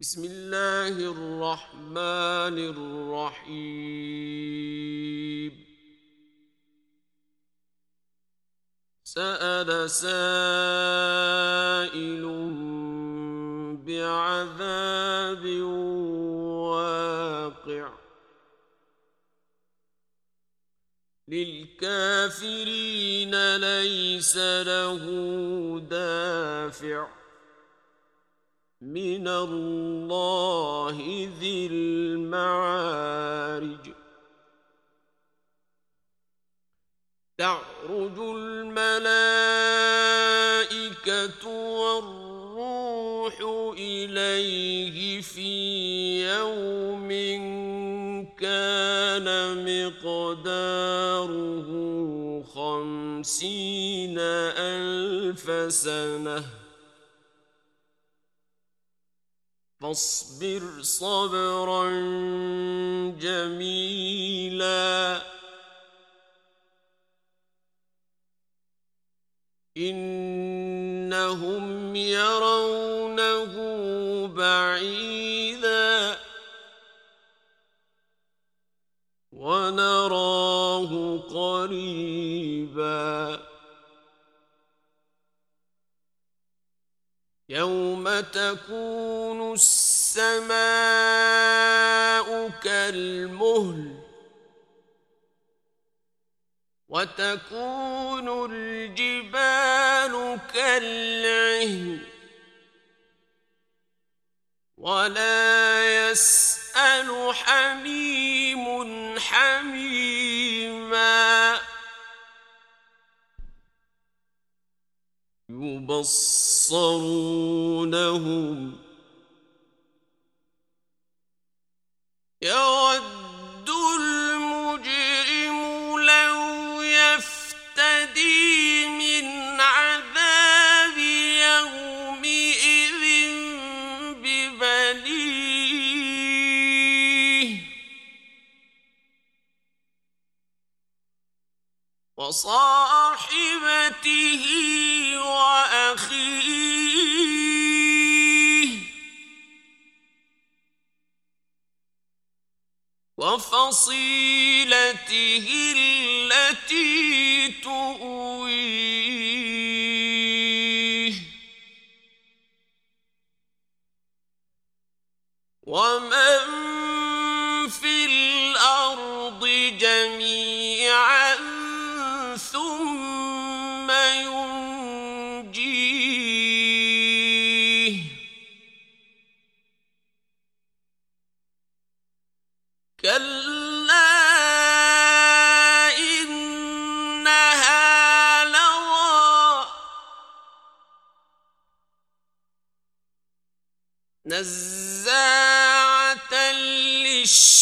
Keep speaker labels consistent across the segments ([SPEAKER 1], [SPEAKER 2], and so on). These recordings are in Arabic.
[SPEAKER 1] بسم الله الرحمن الرحيم. سأل سائل بعذاب واقع. للكافرين ليس له دافع. من الله ذي المعارج. تعرج الملائكة والروح إليه في يوم كان مقداره خمسين ألف سنة. فاصبر صبرا جميلا. إنهم يرونه بعيدا. ونراه قريبا. يوم تكون السماء كالمهل وتكون الجبال كالعهن ولا يسأل حميم حميما يبصرونهم وصاحبته وأخيه. وفصيلته التي تؤويه. ومن كلا إنها لظى. نزاعة للشوى.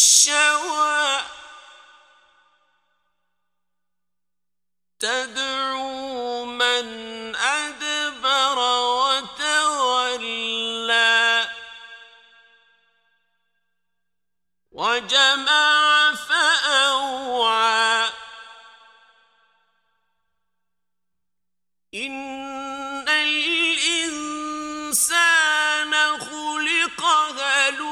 [SPEAKER 1] تدعو الإنسان خلق هلوعا.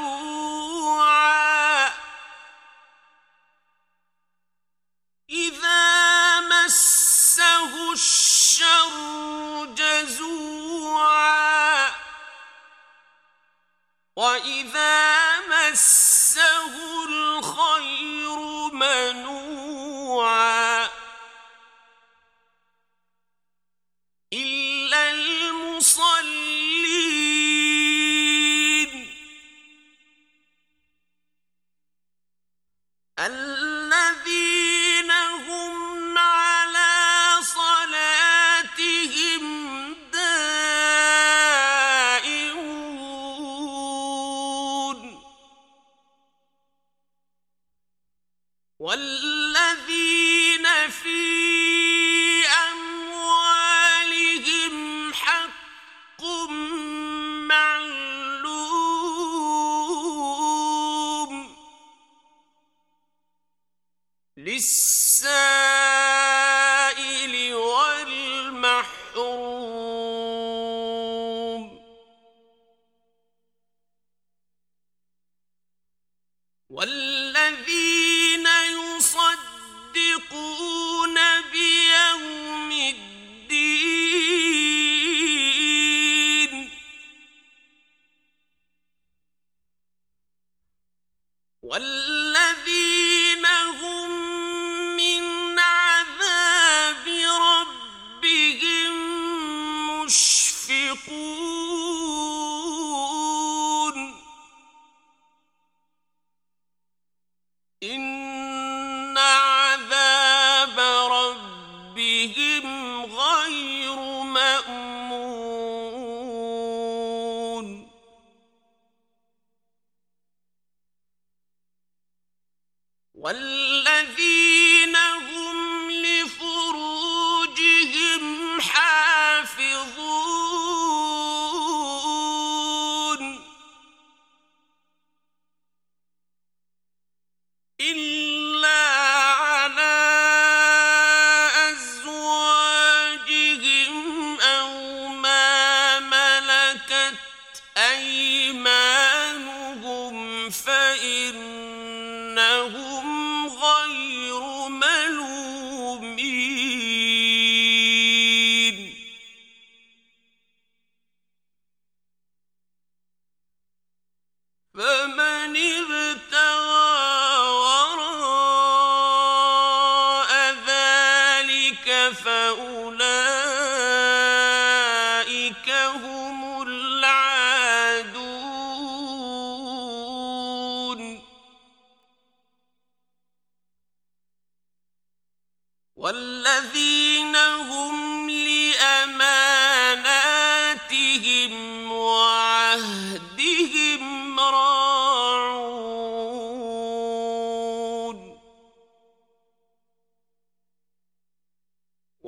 [SPEAKER 1] إذا مسه الشر جزوعا. وإذا مسه الخير منوعا. للسائل والمحروم. وال والذين هم لفروجهم حافظون. إلا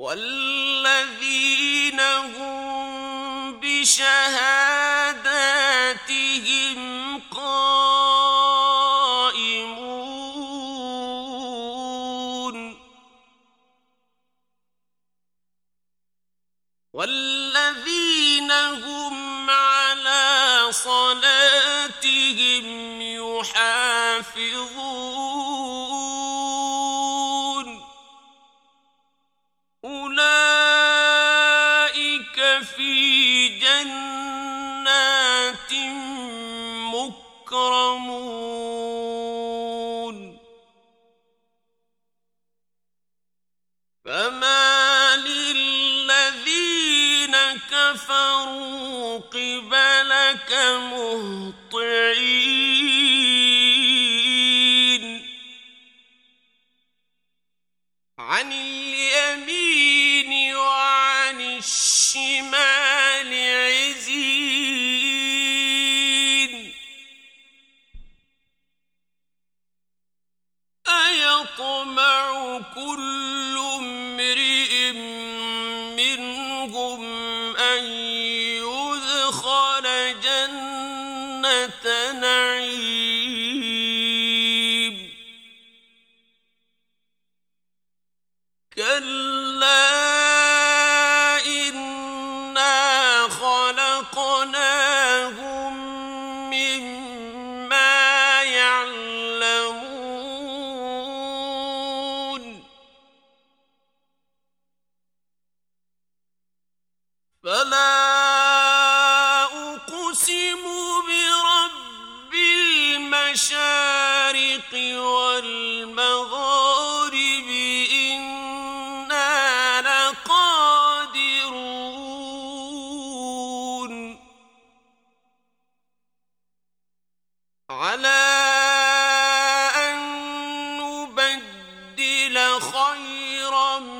[SPEAKER 1] والذين هم بشهاداتهم قائمون. والذين هم على صلاتهم يحافظون. في كل امرئ منهم أن يدخل جنة نعيم. المشارق والمغارب إنا لقادرون. على أن نبدل خيرا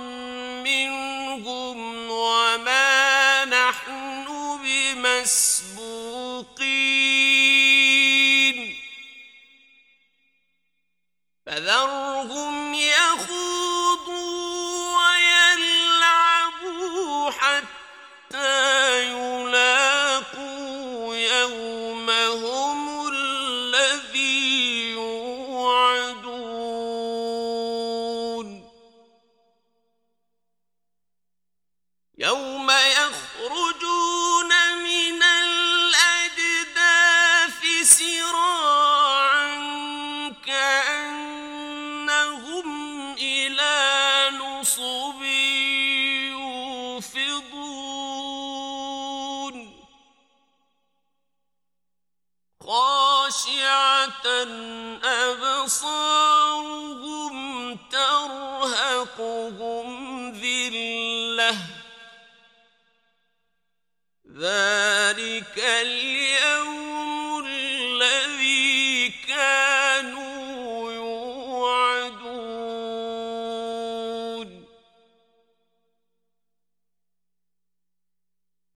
[SPEAKER 1] أبصارهم ترهقهم ذلة. ذلك اليوم